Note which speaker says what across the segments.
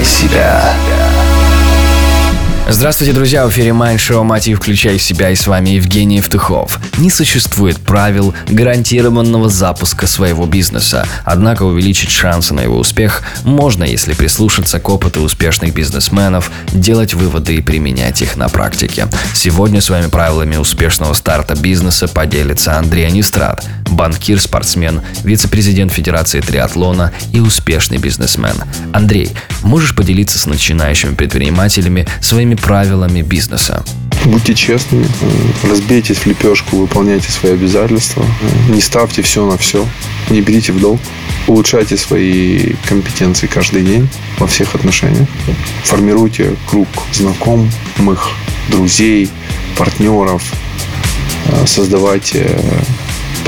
Speaker 1: Включай себя. Здравствуйте, друзья! В эфире Майн Шоу «Мотив. Включай себя» и с вами Евгений Евтухов. Не существует правил гарантированного запуска своего бизнеса, однако увеличить шансы на его успех можно, если прислушаться к опыту успешных бизнесменов, делать выводы и применять их на практике. Сегодня с вами правилами успешного старта бизнеса поделится Андрей Анистрат, банкир, спортсмен, вице-президент Федерации триатлона и успешный бизнесмен. Андрей, можешь поделиться с начинающими предпринимателями своими правилами бизнеса?
Speaker 2: Будьте честными, разбейте в лепешку, выполняйте свои обязательства, не ставьте все на все, не берите в долг, улучшайте свои компетенции каждый день во всех отношениях, формируйте круг знакомых, друзей, партнеров, создавайте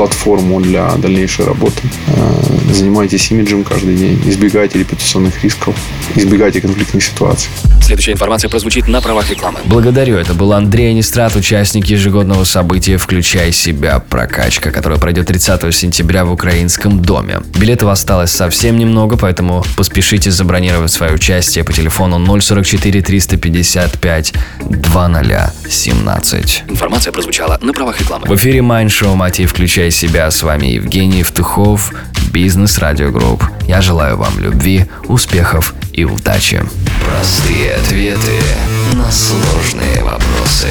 Speaker 2: платформу для дальнейшей работы. Э, занимайтесь имиджем каждый день, избегайте репутационных рисков, избегайте конфликтных ситуаций.
Speaker 1: Следующая информация прозвучит на правах рекламы. Благодарю. Это был Андрей Анистрат, участник ежегодного события «Включай себя. Прокачка», которое пройдет 30 сентября в Украинском доме. Билетов осталось совсем немного, поэтому поспешите забронировать свое участие по телефону 044 355 2017. Информация прозвучала на правах рекламы. В эфире Майн Шоу «Мотив. «Включай себя». С вами Евгений Евтухов, Бизнес Радио Групп. Я желаю вам любви, успехов и удачи. Простые ответы на сложные вопросы.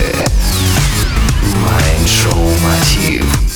Speaker 1: Майнд Шоу Мотив.